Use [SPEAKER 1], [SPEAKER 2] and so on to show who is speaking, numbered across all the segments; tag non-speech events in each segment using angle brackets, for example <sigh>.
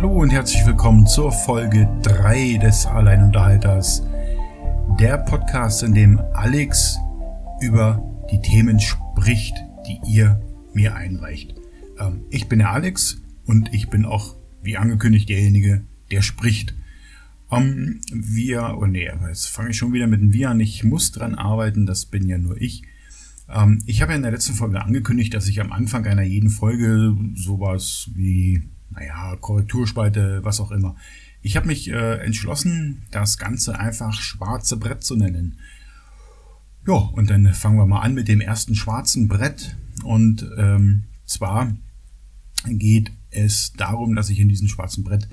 [SPEAKER 1] Hallo und herzlich willkommen zur Folge 3 des Alleinunterhalters. Der Podcast, in dem Alex über die Themen spricht, die ihr mir einreicht. Ähm, ich bin der Alex und ich bin auch, wie angekündigt, derjenige, der spricht. Ähm, wir, oh nee, jetzt fange ich schon wieder mit dem Wir an. Ich muss dran arbeiten, das bin ja nur ich. Ähm, ich habe ja in der letzten Folge angekündigt, dass ich am Anfang einer jeden Folge sowas wie, naja, Korrekturspalte, was auch immer. Ich habe mich äh, entschlossen, das Ganze einfach schwarze Brett zu nennen. Ja, und dann fangen wir mal an mit dem ersten schwarzen Brett. Und ähm, zwar geht es darum, dass ich in diesem schwarzen Brett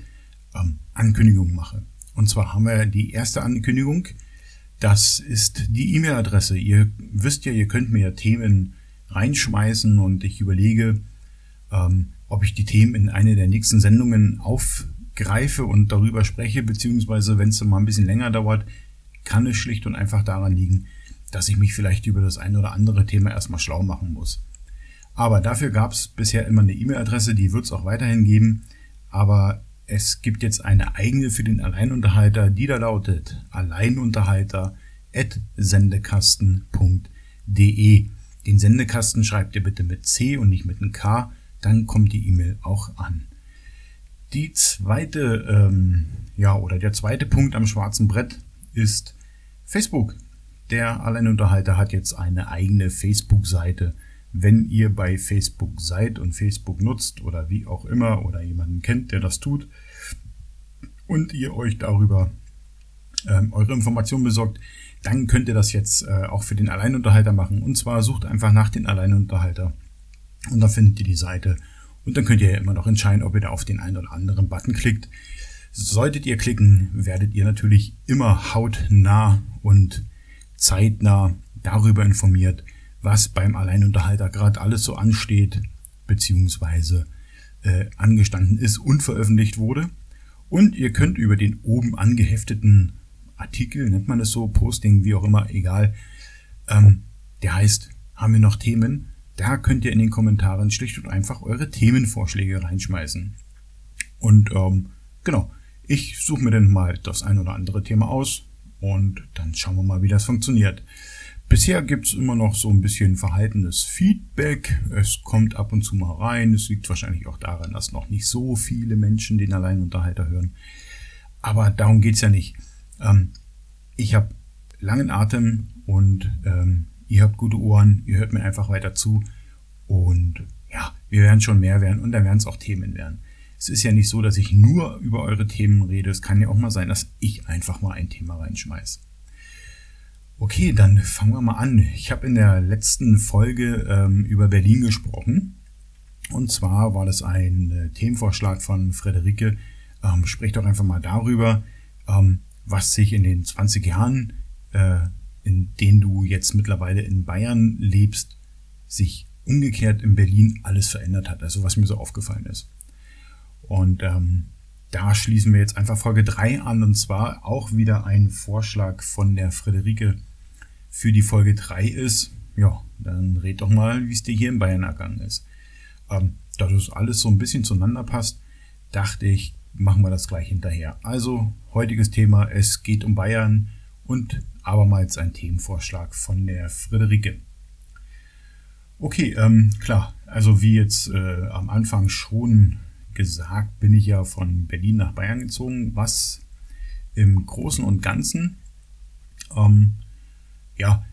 [SPEAKER 1] ähm, Ankündigungen mache. Und zwar haben wir die erste Ankündigung, das ist die E-Mail-Adresse. Ihr wisst ja, ihr könnt mir ja Themen reinschmeißen und ich überlege, ähm, ob ich die Themen in eine der nächsten Sendungen aufgreife und darüber spreche, beziehungsweise wenn es mal ein bisschen länger dauert, kann es schlicht und einfach daran liegen, dass ich mich vielleicht über das eine oder andere Thema erstmal schlau machen muss. Aber dafür gab es bisher immer eine E-Mail-Adresse, die wird es auch weiterhin geben. Aber es gibt jetzt eine eigene für den Alleinunterhalter, die da lautet alleinunterhalter.sendekasten.de. Den Sendekasten schreibt ihr bitte mit C und nicht mit einem K, dann kommt die E-Mail auch an. Die zweite, ähm, ja, oder der zweite Punkt am schwarzen Brett ist Facebook. Der Alleinunterhalter hat jetzt eine eigene Facebook-Seite. Wenn ihr bei Facebook seid und Facebook nutzt oder wie auch immer oder jemanden kennt, der das tut und ihr euch darüber ähm, eure Informationen besorgt, dann könnt ihr das jetzt äh, auch für den Alleinunterhalter machen. Und zwar sucht einfach nach den Alleinunterhalter und dann findet ihr die Seite. Und dann könnt ihr ja immer noch entscheiden, ob ihr da auf den einen oder anderen Button klickt. Solltet ihr klicken, werdet ihr natürlich immer hautnah und zeitnah darüber informiert, was beim Alleinunterhalter gerade alles so ansteht, beziehungsweise äh, angestanden ist und veröffentlicht wurde. Und ihr könnt über den oben angehefteten Artikel, nennt man es so, Posting, wie auch immer, egal, ähm, der heißt, haben wir noch Themen? Da könnt ihr in den Kommentaren schlicht und einfach eure Themenvorschläge reinschmeißen. Und ähm, genau, ich suche mir dann mal das ein oder andere Thema aus und dann schauen wir mal, wie das funktioniert. Bisher gibt's immer noch so ein bisschen verhaltenes Feedback. Es kommt ab und zu mal rein. Es liegt wahrscheinlich auch daran, dass noch nicht so viele Menschen den Alleinunterhalter hören. Aber darum geht's ja nicht. Ähm, ich habe langen Atem und ähm, ihr habt gute Ohren. Ihr hört mir einfach weiter zu. Und ja, wir werden schon mehr werden und dann werden es auch Themen werden. Es ist ja nicht so, dass ich nur über eure Themen rede. Es kann ja auch mal sein, dass ich einfach mal ein Thema reinschmeiß. Okay, dann fangen wir mal an. Ich habe in der letzten Folge ähm, über Berlin gesprochen. Und zwar war das ein äh, Themenvorschlag von Frederike. Ähm, sprich doch einfach mal darüber, ähm, was sich in den 20 Jahren, äh, in denen du jetzt mittlerweile in Bayern lebst, sich umgekehrt in Berlin alles verändert hat. Also was mir so aufgefallen ist. Und ähm, da schließen wir jetzt einfach Folge 3 an und zwar auch wieder ein Vorschlag von der Friederike für die Folge 3 ist. Ja, dann red doch mal, wie es dir hier in Bayern ergangen ist. Ähm, da das alles so ein bisschen zueinander passt, dachte ich, machen wir das gleich hinterher. Also, heutiges Thema, es geht um Bayern und abermals ein Themenvorschlag von der Friederike. Okay, ähm, klar, also wie jetzt äh, am Anfang schon gesagt, bin ich ja von Berlin nach Bayern gezogen, was im Großen und Ganzen ähm, ja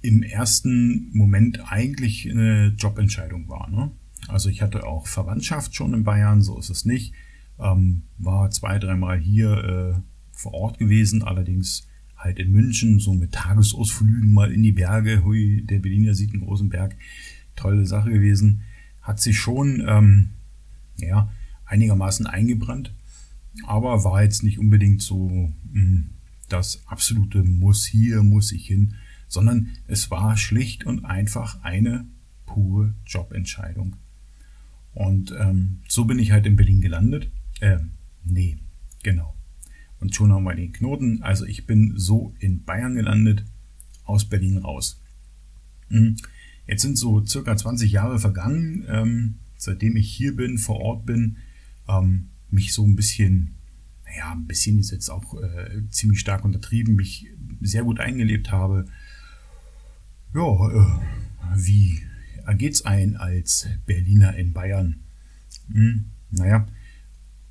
[SPEAKER 1] im ersten Moment eigentlich eine Jobentscheidung war. Ne? Also ich hatte auch Verwandtschaft schon in Bayern, so ist es nicht. Ähm, war zwei, dreimal hier äh, vor Ort gewesen, allerdings halt in München, so mit Tagesausflügen mal in die Berge. Hui, der Berliner sieht einen großen Berg. Tolle Sache gewesen. Hat sich schon ähm, ja, einigermaßen eingebrannt, aber war jetzt nicht unbedingt so mh, hm, das absolute Muss hier, muss ich hin, sondern es war schlicht und einfach eine pure Jobentscheidung. Und ähm, so bin ich halt in Berlin gelandet. Äh, nee, genau. Und schon haben wir den Knoten. Also ich bin so in Bayern gelandet, aus Berlin raus. Hm. Jetzt sind so circa 20 Jahre vergangen. Ähm, seitdem ich hier bin, vor Ort bin, ähm, mich so ein bisschen, naja, ein bisschen ist jetzt auch äh, ziemlich stark untertrieben, mich sehr gut eingelebt habe. Ja, äh, wie ergeht's ein als Berliner in Bayern? Hm, naja,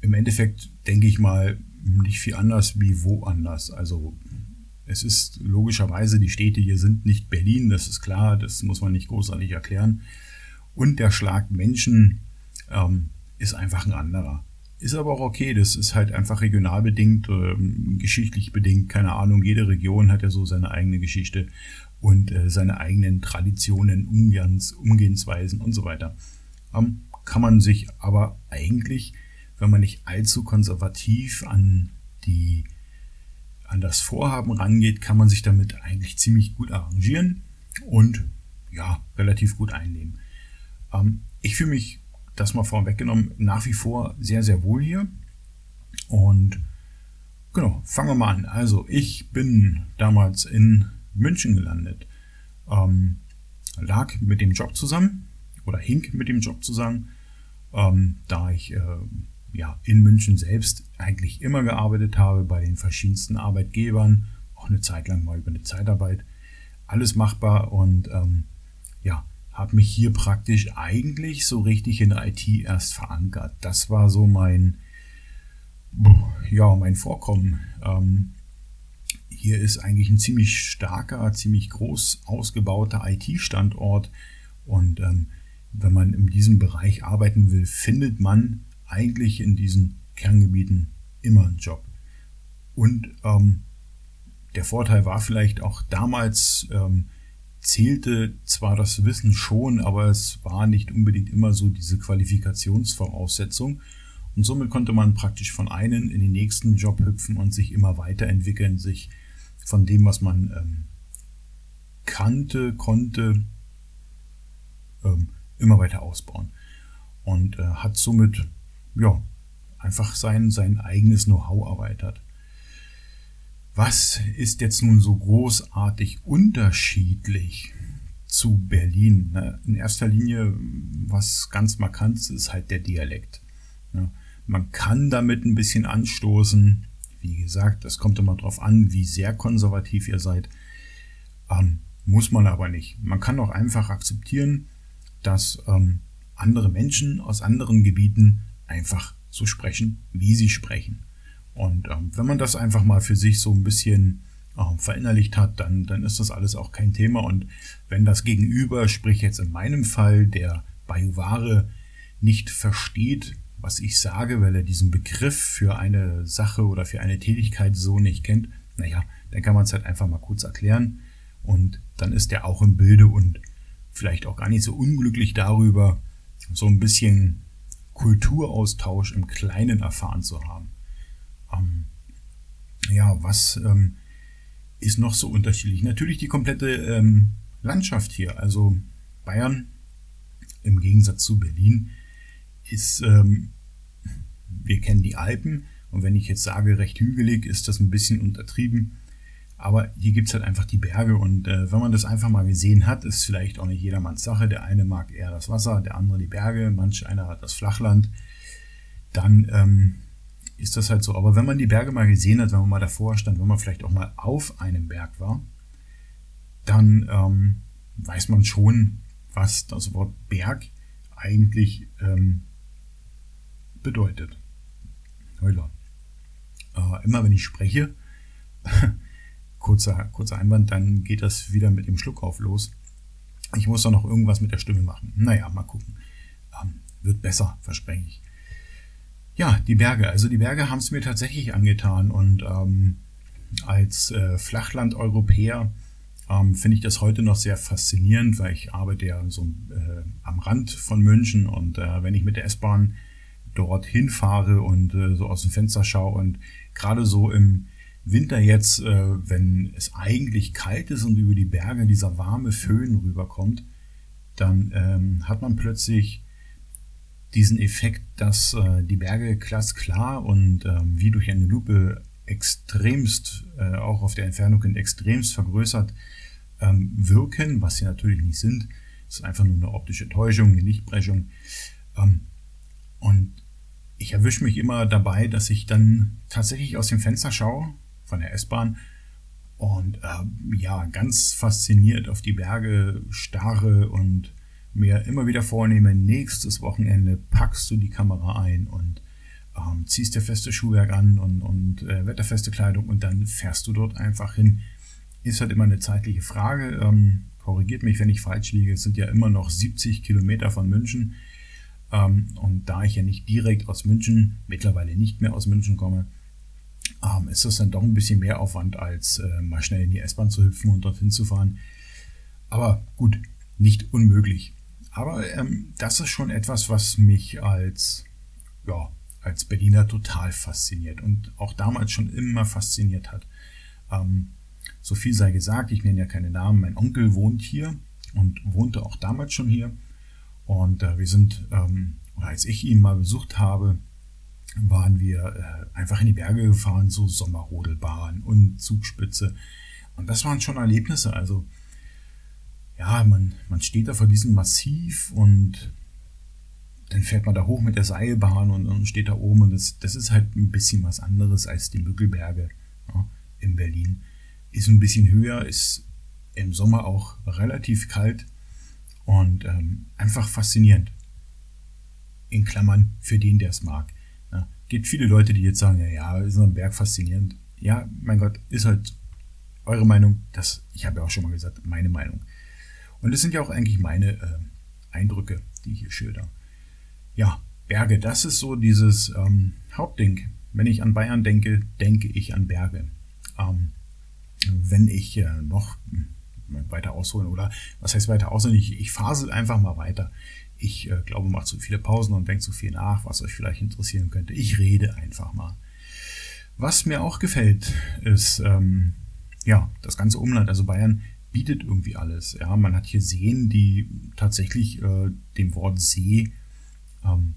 [SPEAKER 1] im Endeffekt denke ich mal nicht viel anders wie woanders. Also es ist logischerweise, die Städte hier sind nicht Berlin, das ist klar, das muss man nicht großartig erklären. Und der Schlag Menschen ähm, ist einfach ein anderer. Ist aber auch okay, das ist halt einfach regional bedingt, äh, geschichtlich bedingt, keine Ahnung. Jede Region hat ja so seine eigene Geschichte und äh, seine eigenen Traditionen, Umgehens, Umgehensweisen und so weiter. Ähm, kann man sich aber eigentlich, wenn man nicht allzu konservativ an die an das Vorhaben rangeht, kann man sich damit eigentlich ziemlich gut arrangieren und ja, relativ gut einnehmen. Ähm, ich fühle mich, das mal vorweggenommen, nach wie vor sehr, sehr wohl hier. Und genau, fangen wir mal an. Also, ich bin damals in München gelandet. Ähm, lag mit dem Job zusammen oder hink mit dem Job zusammen, ähm, da ich äh, ja, in München selbst eigentlich immer gearbeitet habe, bei den verschiedensten Arbeitgebern, auch eine Zeit lang mal über eine Zeitarbeit. Alles machbar und ähm, ja, habe mich hier praktisch eigentlich so richtig in der IT erst verankert. Das war so mein, ja, mein Vorkommen. Ähm, hier ist eigentlich ein ziemlich starker, ziemlich groß ausgebauter IT-Standort und ähm, wenn man in diesem Bereich arbeiten will, findet man eigentlich in diesen Kerngebieten immer einen Job. Und ähm, der Vorteil war vielleicht auch damals, ähm, zählte zwar das Wissen schon, aber es war nicht unbedingt immer so diese Qualifikationsvoraussetzung. Und somit konnte man praktisch von einem in den nächsten Job hüpfen und sich immer weiterentwickeln, sich von dem, was man ähm, kannte, konnte, ähm, immer weiter ausbauen. Und äh, hat somit ja, einfach sein, sein eigenes Know-how erweitert. Was ist jetzt nun so großartig unterschiedlich zu Berlin? In erster Linie, was ganz markant ist, ist halt der Dialekt. Man kann damit ein bisschen anstoßen. Wie gesagt, das kommt immer darauf an, wie sehr konservativ ihr seid. Ähm, muss man aber nicht. Man kann auch einfach akzeptieren, dass ähm, andere Menschen aus anderen Gebieten einfach so sprechen, wie sie sprechen. Und ähm, wenn man das einfach mal für sich so ein bisschen äh, verinnerlicht hat, dann, dann ist das alles auch kein Thema. Und wenn das Gegenüber, sprich jetzt in meinem Fall, der Bajuware nicht versteht, was ich sage, weil er diesen Begriff für eine Sache oder für eine Tätigkeit so nicht kennt, naja, dann kann man es halt einfach mal kurz erklären und dann ist er auch im Bilde und vielleicht auch gar nicht so unglücklich darüber, so ein bisschen Kulturaustausch im Kleinen erfahren zu haben. Ähm, ja, was ähm, ist noch so unterschiedlich? Natürlich die komplette ähm, Landschaft hier. Also Bayern im Gegensatz zu Berlin ist, ähm, wir kennen die Alpen und wenn ich jetzt sage recht hügelig, ist das ein bisschen untertrieben. Aber hier gibt's halt einfach die Berge und äh, wenn man das einfach mal gesehen hat, ist vielleicht auch nicht jedermanns Sache. Der eine mag eher das Wasser, der andere die Berge, manch einer hat das Flachland. Dann ähm, ist das halt so. Aber wenn man die Berge mal gesehen hat, wenn man mal davor stand, wenn man vielleicht auch mal auf einem Berg war, dann ähm, weiß man schon, was das Wort Berg eigentlich ähm, bedeutet. Heuler. Äh, immer wenn ich spreche, <laughs> kurzer, kurzer Einwand, dann geht das wieder mit dem Schluckauf los. Ich muss doch noch irgendwas mit der Stimme machen. Naja, mal gucken. Ähm, wird besser, verspreche ich. Ja, die Berge. Also die Berge haben es mir tatsächlich angetan und ähm, als äh, Flachland-Europäer ähm, finde ich das heute noch sehr faszinierend, weil ich arbeite ja so äh, am Rand von München und äh, wenn ich mit der S-Bahn dorthin fahre und äh, so aus dem Fenster schaue und gerade so im Winter jetzt, äh, wenn es eigentlich kalt ist und über die Berge dieser warme Föhn rüberkommt, dann ähm, hat man plötzlich diesen Effekt, dass äh, die Berge glasklar und ähm, wie durch eine Lupe extremst, äh, auch auf der Entfernung hin extremst vergrößert ähm, wirken, was sie natürlich nicht sind. Es ist einfach nur eine optische Täuschung, eine Lichtbrechung. Ähm, und ich erwische mich immer dabei, dass ich dann tatsächlich aus dem Fenster schaue von der S-Bahn und äh, ja, ganz fasziniert auf die Berge starre und mir immer wieder vornehme, nächstes Wochenende packst du die Kamera ein und ähm, ziehst dir feste Schuhwerk an und, und äh, wetterfeste Kleidung und dann fährst du dort einfach hin. Ist halt immer eine zeitliche Frage. Ähm, korrigiert mich, wenn ich falsch liege. Es sind ja immer noch 70 Kilometer von München. Ähm, und da ich ja nicht direkt aus München, mittlerweile nicht mehr aus München komme, ähm, ist das dann doch ein bisschen mehr Aufwand, als äh, mal schnell in die S-Bahn zu hüpfen und dorthin zu fahren. Aber gut, nicht unmöglich. Aber ähm, das ist schon etwas, was mich als ja, als Berliner total fasziniert und auch damals schon immer fasziniert hat. Ähm, so viel sei gesagt, ich nenne ja keine Namen. Mein Onkel wohnt hier und wohnte auch damals schon hier. Und äh, wir sind, ähm, als ich ihn mal besucht habe, waren wir äh, einfach in die Berge gefahren, so Sommerrodelbahn und Zugspitze. Und das waren schon Erlebnisse. Also, ja, man, man steht da vor diesem Massiv und dann fährt man da hoch mit der Seilbahn und, und steht da oben und das, das ist halt ein bisschen was anderes als die Müggelberge ja, in Berlin. Ist ein bisschen höher, ist im Sommer auch relativ kalt und ähm, einfach faszinierend. In Klammern für den, der es mag. Gibt viele Leute, die jetzt sagen, ja, ja, ist so ein Berg faszinierend. Ja, mein Gott, ist halt eure Meinung. Das, ich habe ja auch schon mal gesagt, meine Meinung. Und es sind ja auch eigentlich meine äh, Eindrücke, die ich hier schilder ja, Berge, das ist so dieses ähm, Hauptding. Wenn ich an Bayern denke, denke ich an Berge. Ähm, wenn ich äh, noch hm, weiter ausholen oder was heißt weiter ausholen, ich, ich fasel einfach mal weiter. Ich äh, glaube, mache zu viele Pausen und denke zu viel nach, was euch vielleicht interessieren könnte. Ich rede einfach mal. Was mir auch gefällt, ist ähm, ja das ganze Umland, also Bayern bietet irgendwie alles. Ja, man hat hier Seen, die tatsächlich äh, dem Wort See ähm,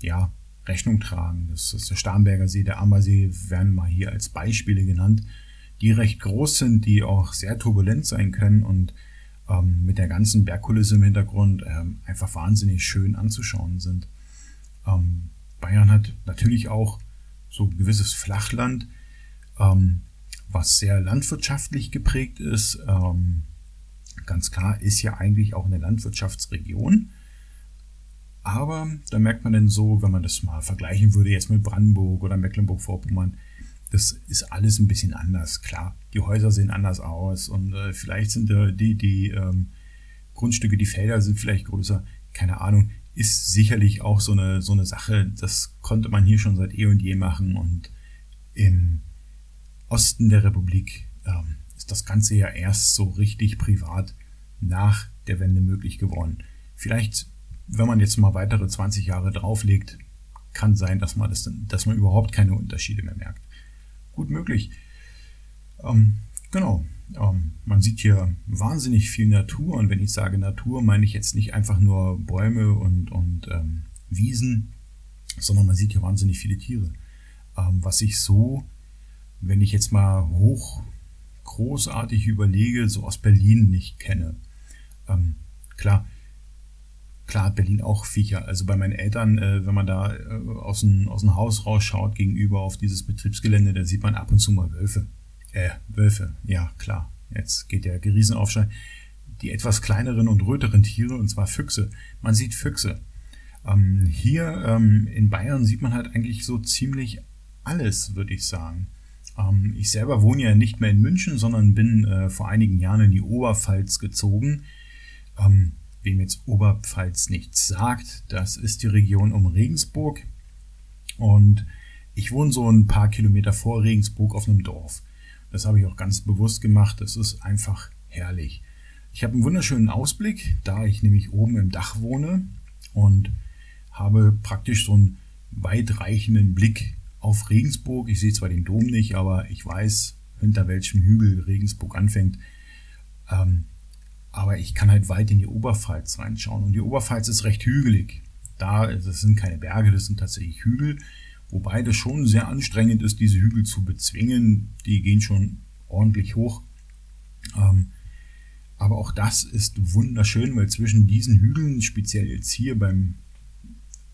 [SPEAKER 1] ja, Rechnung tragen. Das ist der Starnberger See, der Ammersee werden mal hier als Beispiele genannt, die recht groß sind, die auch sehr turbulent sein können und ähm, mit der ganzen Bergkulisse im Hintergrund ähm, einfach wahnsinnig schön anzuschauen sind. Ähm, Bayern hat natürlich auch so ein gewisses Flachland, ähm, was sehr landwirtschaftlich geprägt ist. Ähm, ganz klar ist ja eigentlich auch eine Landwirtschaftsregion. Aber da merkt man dann so, wenn man das mal vergleichen würde jetzt mit Brandenburg oder Mecklenburg-Vorpommern, das ist alles ein bisschen anders. Klar, die Häuser sehen anders aus und äh, vielleicht sind äh, die, die ähm, Grundstücke, die Felder sind vielleicht größer. Keine Ahnung. Ist sicherlich auch so eine, so eine Sache, das konnte man hier schon seit eh und je machen und im Osten der Republik ähm, ist das Ganze ja erst so richtig privat nach der Wende möglich geworden. Vielleicht wenn man jetzt mal weitere 20 Jahre drauflegt, kann sein, dass man, das dass man überhaupt keine Unterschiede mehr merkt. Gut möglich. Ähm, genau. Ähm, man sieht hier wahnsinnig viel Natur und wenn ich sage Natur, meine ich jetzt nicht einfach nur Bäume und, und ähm, Wiesen, sondern man sieht hier wahnsinnig viele Tiere. Ähm, was ich so, wenn ich jetzt mal hoch großartig überlege, so aus Berlin nicht kenne. Ähm, klar, klar hat Berlin auch Viecher. Also bei meinen Eltern, äh, wenn man da äh, aus, dem, aus dem Haus rausschaut gegenüber auf dieses Betriebsgelände, da sieht man ab und zu mal Wölfe. Äh, Wölfe, ja klar. Jetzt geht der Riesenaufschrei. Die etwas kleineren und röteren Tiere, und zwar Füchse. Man sieht Füchse. Ähm, hier ähm, in Bayern sieht man halt eigentlich so ziemlich alles, würde ich sagen. Ähm, ich selber wohne ja nicht mehr in München, sondern bin äh, vor einigen Jahren in die Oberpfalz gezogen. Ähm, Wem jetzt Oberpfalz nichts sagt, das ist die Region um Regensburg. Und ich wohne so ein paar Kilometer vor Regensburg auf einem Dorf. Das habe ich auch ganz bewusst gemacht. Das ist einfach herrlich. Ich habe einen wunderschönen Ausblick, da ich nämlich oben im Dach wohne und habe praktisch so einen weitreichenden Blick auf Regensburg. Ich sehe zwar den Dom nicht, aber ich weiß, hinter welchem Hügel Regensburg anfängt. Ähm, aber ich kann halt weit in die Oberpfalz reinschauen. Und die Oberpfalz ist recht hügelig. Da, das sind keine Berge, das sind tatsächlich Hügel. Wobei das schon sehr anstrengend ist, diese Hügel zu bezwingen. Die gehen schon ordentlich hoch. Ähm, aber auch das ist wunderschön, weil zwischen diesen Hügeln, speziell jetzt hier beim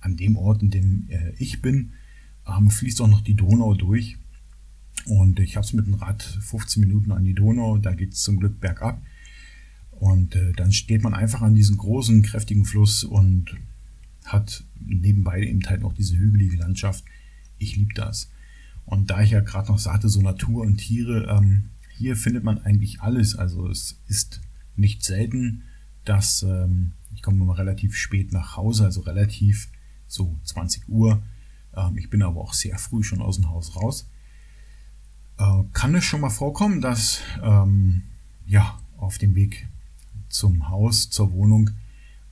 [SPEAKER 1] an dem Ort, in dem äh, ich bin, ähm, fließt auch noch die Donau durch. Und ich habe es mit dem Rad 15 Minuten an die Donau, da geht es zum Glück bergab. Und äh, dann steht man einfach an diesem großen, kräftigen Fluss und hat nebenbei eben halt noch diese hügelige Landschaft. Ich liebe das. Und da ich ja gerade noch sagte, so Natur und Tiere, ähm, hier findet man eigentlich alles. Also es ist nicht selten, dass ähm, ich komme immer relativ spät nach Hause, also relativ so 20 Uhr. Ähm, ich bin aber auch sehr früh schon aus dem Haus raus. Äh, kann es schon mal vorkommen, dass ähm, ja auf dem Weg zum Haus, zur Wohnung,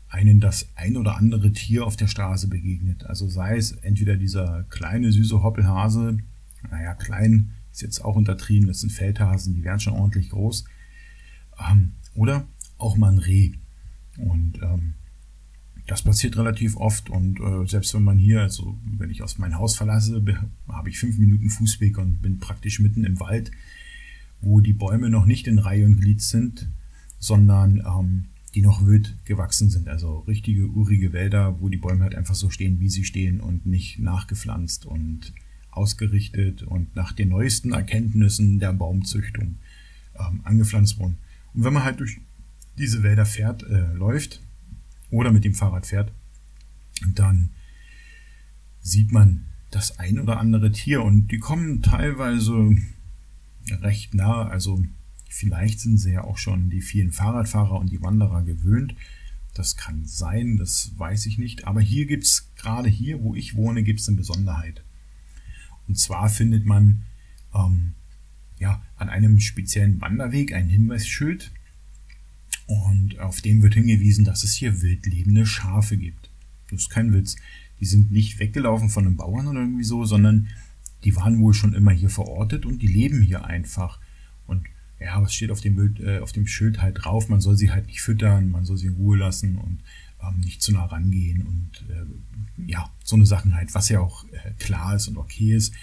[SPEAKER 1] einen das ein oder andere Tier auf der Straße begegnet. Also sei es entweder dieser kleine süße Hoppelhase, naja, klein ist jetzt auch untertrieben, das sind Feldhasen, die werden schon ordentlich groß. Ähm, oder auch mal ein Reh. Und ähm, das passiert relativ oft und äh, selbst wenn man hier, also wenn ich aus mein Haus verlasse, habe ich fünf Minuten Fußweg und bin praktisch mitten im Wald, wo die Bäume noch nicht in Reihe und Glied sind, sondern ähm, die noch wild gewachsen sind. Also richtige urige Wälder, wo die Bäume halt einfach so stehen, wie sie stehen und nicht nachgepflanzt und ausgerichtet und nach den neuesten Erkenntnissen der Baumzüchtung ähm, angepflanzt wurden. Und wenn man halt durch diese Wälder fährt, äh, läuft oder mit dem Fahrrad fährt, dann sieht man das ein oder andere Tier und die kommen teilweise recht nah. Also vielleicht sind sie ja auch schon die vielen Fahrradfahrer und die Wanderer gewöhnt. Das kann sein, das weiß ich nicht. Aber hier gibt es, gerade hier, wo ich wohne, gibt es eine Besonderheit. Und zwar findet man ähm, ja, an einem speziellen Wanderweg ein Hinweisschild und auf dem wird hingewiesen, dass es hier wildlebende Schafe gibt. Das ist kein Witz. Die sind nicht weggelaufen von einem Bauern oder irgendwie so, sondern die waren wohl schon immer hier verortet und die leben hier einfach. Und ja, was steht auf dem, Bild, äh, auf dem Schild halt drauf? Man soll sie halt nicht füttern, man soll sie in Ruhe lassen und ähm, nicht zu nah rangehen und äh, ja, so eine Sachen halt, was ja auch äh, klar ist und okay ist.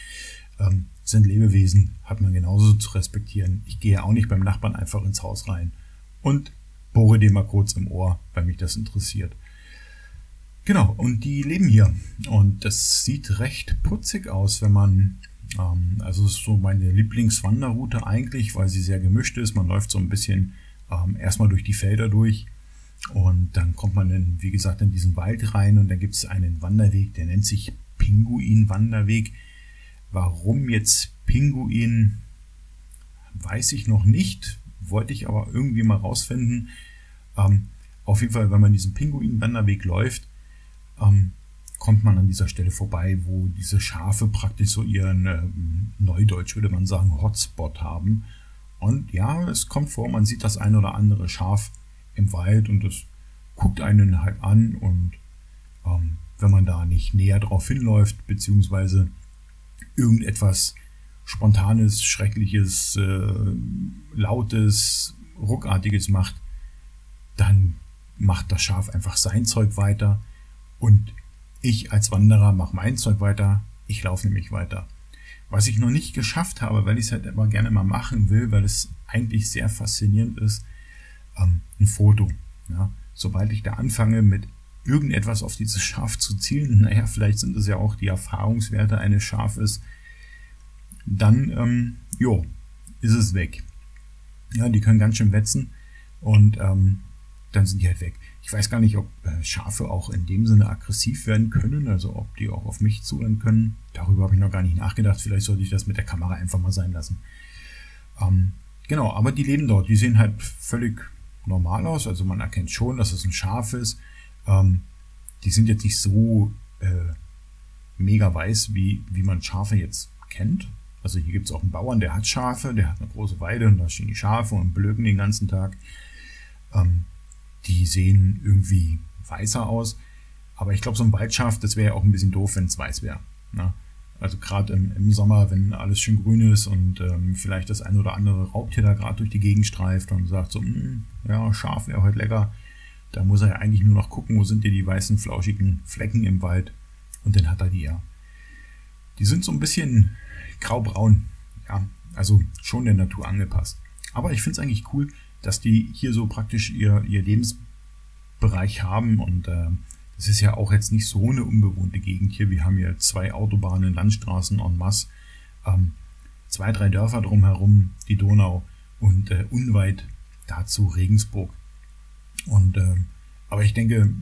[SPEAKER 1] Ähm, sind Lebewesen, hat man genauso zu respektieren. Ich gehe auch nicht beim Nachbarn einfach ins Haus rein. Und bohre dir mal kurz im Ohr, weil mich das interessiert. Genau, und die leben hier. Und das sieht recht putzig aus, wenn man, ähm, also ist so meine Lieblingswanderroute eigentlich, weil sie sehr gemischt ist. Man läuft so ein bisschen ähm, erstmal durch die Felder durch und dann kommt man in, wie gesagt, in diesen Wald rein und dann gibt es einen Wanderweg, der nennt sich Pinguin-Wanderweg. Warum jetzt Pinguin, weiß ich noch nicht wollte ich aber irgendwie mal rausfinden. Ähm, auf jeden Fall, wenn man diesen Pinguin-Wanderweg läuft, ähm, kommt man an dieser Stelle vorbei, wo diese Schafe praktisch so ihren, äh, Neudeutsch würde man sagen, Hotspot haben. Und ja, es kommt vor, man sieht das ein oder andere Schaf im Wald und es guckt einen halt an und ähm, wenn man da nicht näher drauf hinläuft, beziehungsweise irgendetwas Spontanes, Schreckliches, äh, Lautes, Ruckartiges macht, dann macht das Schaf einfach sein Zeug weiter und ich als Wanderer mache mein Zeug weiter, ich laufe nämlich weiter. Was ich noch nicht geschafft habe, weil ich es halt immer gerne mal machen will, weil es eigentlich sehr faszinierend ist, ähm, ein Foto. Ja? Sobald ich da anfange mit irgendetwas auf dieses Schaf zu zielen, <laughs> naja, vielleicht sind es ja auch die Erfahrungswerte eines Schafes, dann, ähm, jo, ist es weg. Ja, die können ganz schön wetzen und ähm, dann sind die halt weg. Ich weiß gar nicht, ob äh, Schafe auch in dem Sinne aggressiv werden können, also ob die auch auf mich zurennen können. Darüber habe ich noch gar nicht nachgedacht. Vielleicht sollte ich das mit der Kamera einfach mal sein lassen. Ähm, genau, aber die leben dort. Die sehen halt völlig normal aus. Also man erkennt schon, dass es ein Schaf ist. Ähm, die sind jetzt nicht so äh, mega weiß, wie, wie man Schafe jetzt kennt. Also hier gibt es auch einen Bauern, der hat Schafe, der hat eine große Weide und da stehen die Schafe und blöken den ganzen Tag. Ähm, die sehen irgendwie weißer aus. Aber ich glaube, so ein Waldschaf, das wäre ja auch ein bisschen doof, wenn es weiß wäre. Ne? Also gerade im, im, Sommer, wenn alles schön grün ist und ähm, vielleicht das ein oder andere Raubtier da gerade durch die Gegend streift und sagt so, hm, ja, Schaf wäre heute lecker. Da muss er ja eigentlich nur noch gucken, wo sind denn die weißen, flauschigen Flecken im Wald. Und dann hat er die ja. Die sind so ein bisschen graubraun. Ja, also schon der Natur angepasst. Aber ich finde es eigentlich cool, dass die hier so praktisch ihr, ihr Lebensbereich haben und äh, das ist ja auch jetzt nicht so eine unbewohnte Gegend hier. Wir haben hier zwei Autobahnen, Landstraßen en masse, ähm, zwei, drei Dörfer drumherum, die Donau und äh, unweit dazu Regensburg. Und äh, aber ich denke,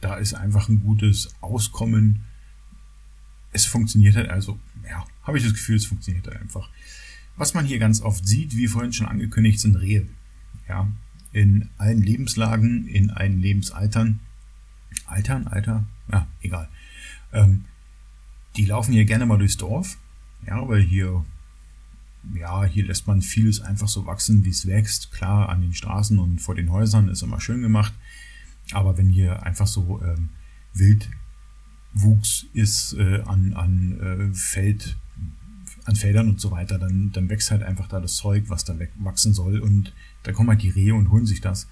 [SPEAKER 1] da ist einfach ein gutes Auskommen. Es funktioniert halt, also ja, habe ich das Gefühl, es funktioniert halt einfach. Was man hier ganz oft sieht, wie vorhin schon angekündigt, sind Rehe. Ja, in allen Lebenslagen, in allen Lebensaltern. Altern, Alter, ja, egal. Ähm, die laufen hier gerne mal durchs Dorf. Ja, weil hier, ja, hier lässt man vieles einfach so wachsen, wie es wächst. Klar, an den Straßen und vor den Häusern ist immer schön gemacht. Aber wenn hier einfach so ähm, Wildwuchs ist äh, an, an äh, Feld, an Feldern und so weiter, dann, dann wächst halt einfach da das Zeug, was da wachsen soll. Und da kommen halt die Rehe und holen sich das.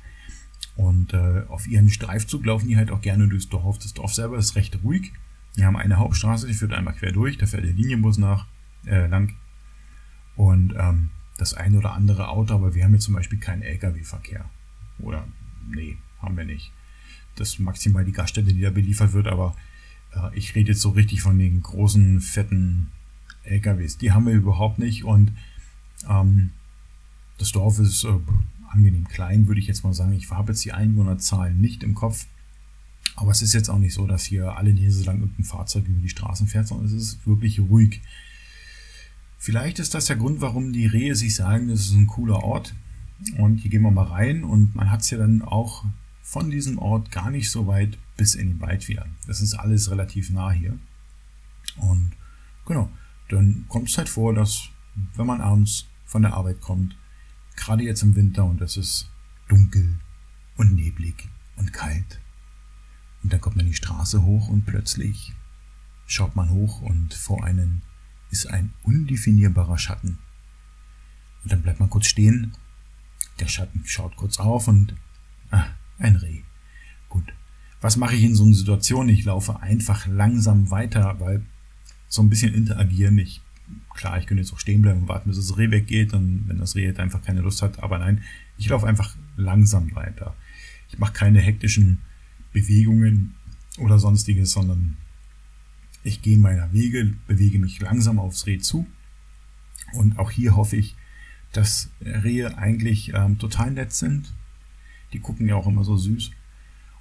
[SPEAKER 1] Und äh, auf ihren Streifzug laufen die halt auch gerne durchs Dorf. Das Dorf selber ist recht ruhig. Wir haben eine Hauptstraße, die führt einmal quer durch, da fährt der Linienbus nach, äh, lang. Und ähm, das eine oder andere Auto, aber wir haben jetzt zum Beispiel keinen LKW-Verkehr. Oder nee, haben wir nicht. Das ist maximal die Gaststätte, die da beliefert wird, aber äh, ich rede jetzt so richtig von den großen, fetten LKWs. Die haben wir überhaupt nicht und ähm, das Dorf ist äh, angenehm klein, würde ich jetzt mal sagen. Ich habe jetzt die Einwohnerzahlen nicht im Kopf. Aber es ist jetzt auch nicht so, dass hier alle Näse lang irgendein Fahrzeug über die Straßen fährt, sondern es ist wirklich ruhig. Vielleicht ist das der Grund, warum die Rehe sich sagen, das ist ein cooler Ort. Und hier gehen wir mal rein und man hat es ja dann auch von diesem Ort gar nicht so weit bis in den Wald wieder. Das ist alles relativ nah hier. Und genau, dann kommt es halt vor, dass wenn man abends von der Arbeit kommt, gerade jetzt im Winter und es ist dunkel und neblig und kalt, und dann kommt man die Straße hoch und plötzlich schaut man hoch und vor einem ist ein undefinierbarer Schatten. Und dann bleibt man kurz stehen, der Schatten schaut kurz auf und ah, ein Reh. Gut. Was mache ich in so einer Situation? Ich laufe einfach langsam weiter, weil so ein bisschen interagieren. Ich, klar, ich könnte jetzt auch stehen bleiben und warten, bis das Reh weggeht und wenn das Reh jetzt einfach keine Lust hat, aber nein, ich laufe einfach langsam weiter. Ich mache keine hektischen Bewegungen oder sonstiges, sondern ich gehe meiner Wege, bewege mich langsam aufs Reh zu. Und auch hier hoffe ich, dass Rehe eigentlich ähm, total nett sind. Die gucken ja auch immer so süß.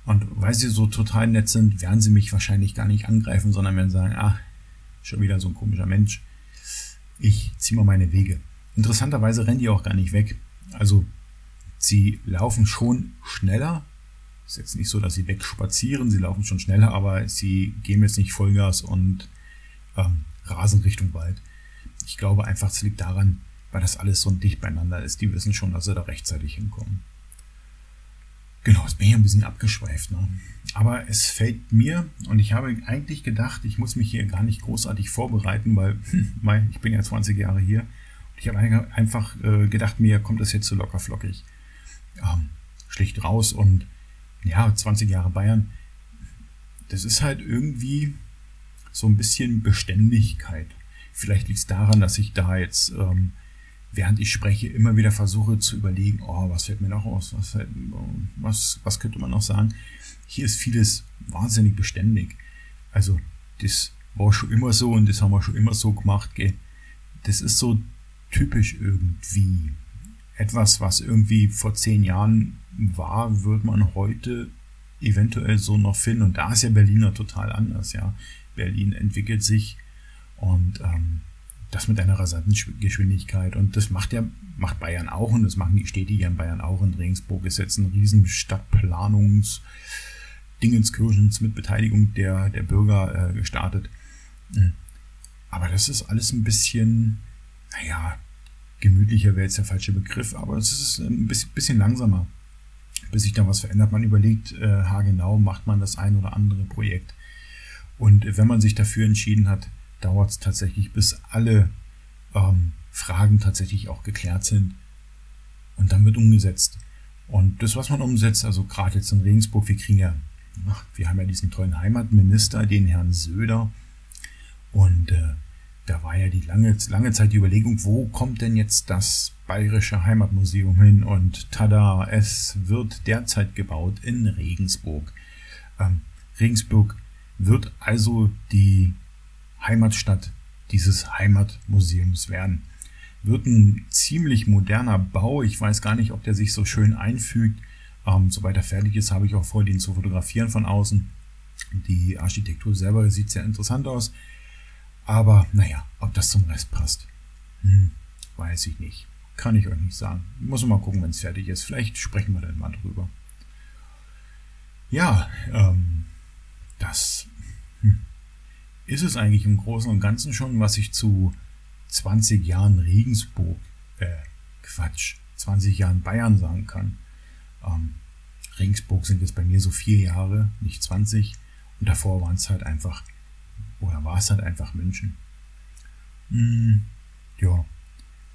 [SPEAKER 1] Und weil sie so total nett sind, werden sie mich wahrscheinlich gar nicht angreifen, sondern werden sagen, ah, schon wieder so ein komischer Mensch. Ich ziehe mal meine Wege. Interessanterweise rennen die auch gar nicht weg. Also sie laufen schon schneller. Ist jetzt nicht so, dass sie wegspazieren, sie laufen schon schneller, aber sie geben jetzt nicht Vollgas und ähm, rasen Richtung Wald. Ich glaube einfach, es liegt daran, weil das alles so dicht beieinander ist. Die wissen schon, dass sie da rechtzeitig hinkommen. Genau, jetzt bin ich ein bisschen abgeschweift. Ne? Aber es fällt mir, und ich habe eigentlich gedacht, ich muss mich hier gar nicht großartig vorbereiten, weil hm, ich bin ja 20 Jahre hier. Und ich habe einfach äh, gedacht, mir kommt das jetzt so locker flockig. Ähm, schlicht raus und ja, 20 Jahre Bayern. Das ist halt irgendwie so ein bisschen Beständigkeit. Vielleicht liegt es daran, dass ich da jetzt ähm, während ich spreche, immer wieder versuche zu überlegen, oh, was fällt mir noch aus, was, was, was könnte man noch sagen. Hier ist vieles wahnsinnig beständig. Also, das war schon immer so und das haben wir schon immer so gemacht, gell. Das ist so typisch irgendwie. Etwas, was irgendwie vor zehn Jahren war, wird man heute eventuell so noch finden. Und da ist ja Berliner total anders, ja. Berlin entwickelt sich und ähm, das mit einer rasanten Geschwindigkeit. Und das macht ja, macht Bayern auch und das machen die Städte hier in Bayern auch. In Regensburg ist jetzt ein riesen Stadtplanungs Dingenskirchens mit Beteiligung der, der Bürger äh, gestartet. Hm. Aber das ist alles ein bisschen, naja, gemütlicher wäre jetzt der falsche Begriff, aber es ist ein bisschen, bisschen langsamer, bis sich da was verändert. Man überlegt äh, haargenau, macht man das ein oder andere Projekt. Und wenn man sich dafür entschieden hat, dauert es tatsächlich, bis alle ähm, Fragen tatsächlich auch geklärt sind. Und dann wird umgesetzt. Und das, was man umsetzt, also gerade jetzt in Regensburg, wir kriegen ja, wir haben ja diesen tollen Heimatminister, den Herrn Söder. Und äh, da war ja die lange, lange Zeit die Überlegung, wo kommt denn jetzt das Bayerische Heimatmuseum hin? Und tada, es wird derzeit gebaut in Regensburg. Ähm, Regensburg wird also die Heimatstadt dieses Heimatmuseums werden. Wird ein ziemlich moderner Bau. Ich weiß gar nicht, ob der sich so schön einfügt. Ähm, sobald er fertig ist, habe ich auch vor, den zu fotografieren von außen. Die Architektur selber sieht sehr interessant aus. Aber naja, ob das zum Rest passt, hm, weiß ich nicht. Kann ich euch nicht sagen. Muss mal gucken, wenn es fertig ist. Vielleicht sprechen wir dann mal drüber. Ja, ähm, das ist es eigentlich im Großen und Ganzen schon, was ich zu 20 Jahren Regensburg, äh, Quatsch, 20 Jahren Bayern sagen kann. Ähm, Regensburg sind jetzt bei mir so vier Jahre, nicht 20. Und davor waren es halt einfach, oder war es halt einfach München. Hm, ja,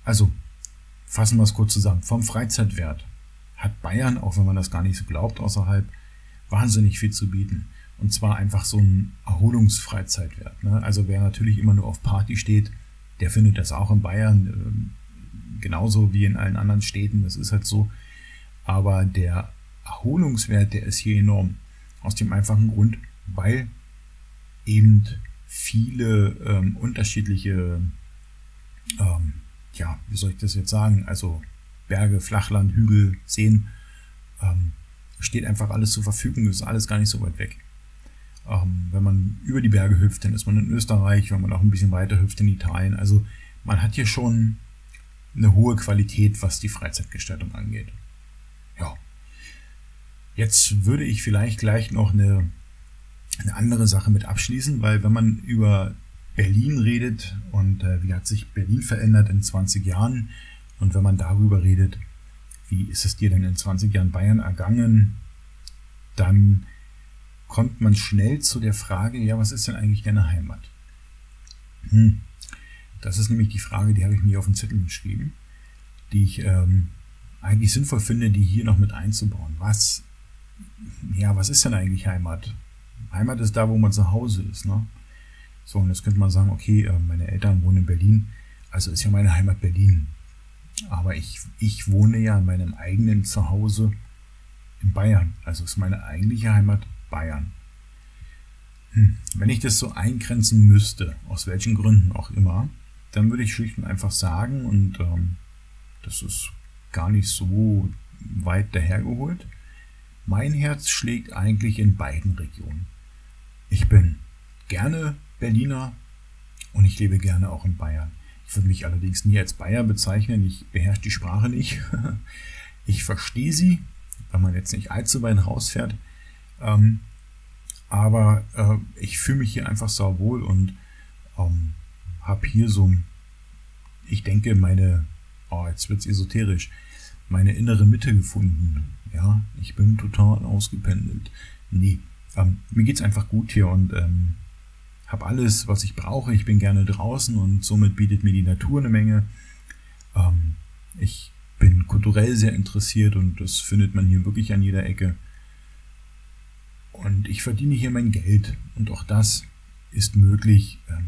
[SPEAKER 1] also fassen wir es kurz zusammen. Vom Freizeitwert hat Bayern, auch wenn man das gar nicht so glaubt außerhalb, wahnsinnig viel zu bieten. Und zwar einfach so ein Erholungsfreizeitwert. Ne? Also wer natürlich immer nur auf Party steht, der findet das auch in Bayern äh, genauso wie in allen anderen Städten. Das ist halt so. Aber der Erholungswert, der ist hier enorm. Aus dem einfachen Grund, weil eben viele ähm, unterschiedliche, ähm, ja, wie soll ich das jetzt sagen, also Berge, Flachland, Hügel, Seen, ähm, steht einfach alles zur Verfügung, ist alles gar nicht so weit weg. Ähm, wenn man über die Berge hüpft, dann ist man in Österreich, wenn man auch ein bisschen weiter hüpft in Italien. Also man hat hier schon eine hohe Qualität, was die Freizeitgestaltung angeht. Ja. Jetzt würde ich vielleicht gleich noch eine, eine andere Sache mit abschließen, weil wenn man über Berlin redet und äh, wie hat sich Berlin verändert in 20 Jahren und wenn man darüber redet, wie ist es dir denn in 20 Jahren Bayern ergangen, dann kommt man schnell zu der Frage, ja, was ist denn eigentlich deine Heimat? Hm. Das ist nämlich die Frage, die habe ich mir auf den Zettel geschrieben, die ich ähm, eigentlich sinnvoll finde, die hier noch mit einzubauen. Was, ja, was ist denn eigentlich Heimat? Heimat ist da, wo man zu Hause ist, ne? So, und jetzt könnte man sagen, okay, äh, meine Eltern wohnen in Berlin, also ist ja meine Heimat Berlin. Aber ich, ich wohne ja in meinem eigenen Zuhause in Bayern. Also ist meine eigentliche Heimat Bayern. Hm. Wenn ich das so eingrenzen müsste, aus welchen Gründen auch immer, dann würde ich schlicht und einfach sagen, und ähm, das ist gar nicht so weit dahergeholt, mein Herz schlägt eigentlich in beiden Regionen. Ich bin gerne Berliner und ich lebe gerne auch in Bayern. Ich würde mich allerdings nie als Bayer bezeichnen, ich beherrsche die Sprache nicht. <laughs> Ich verstehe sie, wenn man jetzt nicht allzu weit rausfährt. Ähm, aber äh, ich fühle mich hier einfach sau wohl und ähm, habe hier so, ich denke, meine, oh, jetzt wird's esoterisch, meine innere Mitte gefunden. Ja, ich bin total ausgependelt. Nee, ähm, mir geht's einfach gut hier und ähm, habe alles, was ich brauche. Ich bin gerne draußen und somit bietet mir die Natur eine Menge. Ähm, ich bin kulturell sehr interessiert und das findet man hier wirklich an jeder Ecke. Und ich verdiene hier mein Geld. Und auch das ist möglich ähm,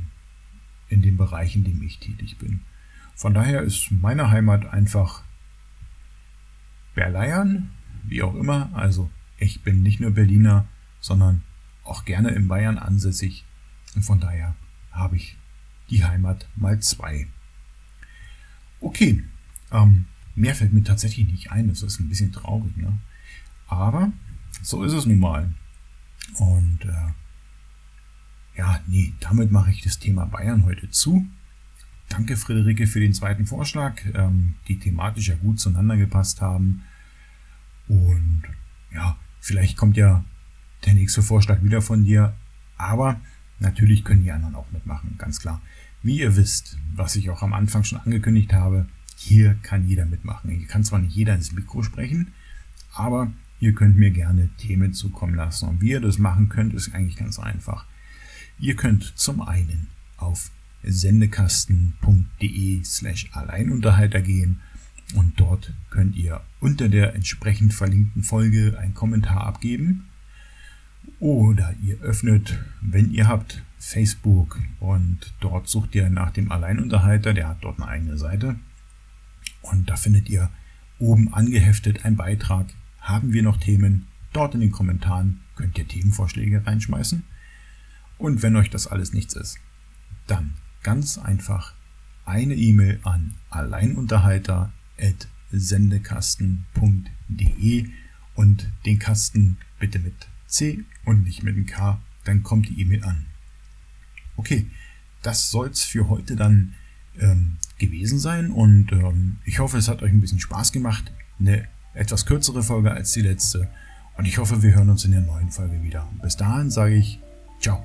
[SPEAKER 1] in dem Bereich, in dem ich tätig bin. Von daher ist meine Heimat einfach Berleiern, wie auch immer. Also ich bin nicht nur Berliner, sondern auch gerne in Bayern ansässig. Und von daher habe ich die Heimat mal zwei. Okay, ähm, mehr fällt mir tatsächlich nicht ein. Das ist ein bisschen traurig. Ne? Aber so ist es nun mal. Und äh, ja, nee, damit mache ich das Thema Bayern heute zu. Danke, Friederike, für den zweiten Vorschlag, ähm, die thematisch ja gut zueinander gepasst haben. Und ja, vielleicht kommt ja der nächste Vorschlag wieder von dir. Aber natürlich können die anderen auch mitmachen, ganz klar. Wie ihr wisst, was ich auch am Anfang schon angekündigt habe, hier kann jeder mitmachen. Hier kann zwar nicht jeder ins Mikro sprechen, aber Ihr könnt mir gerne Themen zukommen lassen. Und wie ihr das machen könnt, ist eigentlich ganz einfach. Ihr könnt zum einen auf sendekasten.de slash Alleinunterhalter gehen und dort könnt ihr unter der entsprechend verlinkten Folge einen Kommentar abgeben. Oder ihr öffnet, wenn ihr habt, Facebook und dort sucht ihr nach dem Alleinunterhalter, der hat dort eine eigene Seite. Und da findet ihr oben angeheftet einen Beitrag haben wir noch Themen? Dort in den Kommentaren könnt ihr Themenvorschläge reinschmeißen. Und wenn euch das alles nichts ist, dann ganz einfach eine E-Mail an alleinunterhalter.sendekasten.de und den Kasten bitte mit C und nicht mit dem K, dann kommt die E-Mail an. Okay, das soll's für heute dann ähm, gewesen sein und ähm, ich hoffe, es hat euch ein bisschen Spaß gemacht. Eine etwas kürzere Folge als die letzte und ich hoffe, wir hören uns in der neuen Folge wieder. Bis dahin sage ich ciao.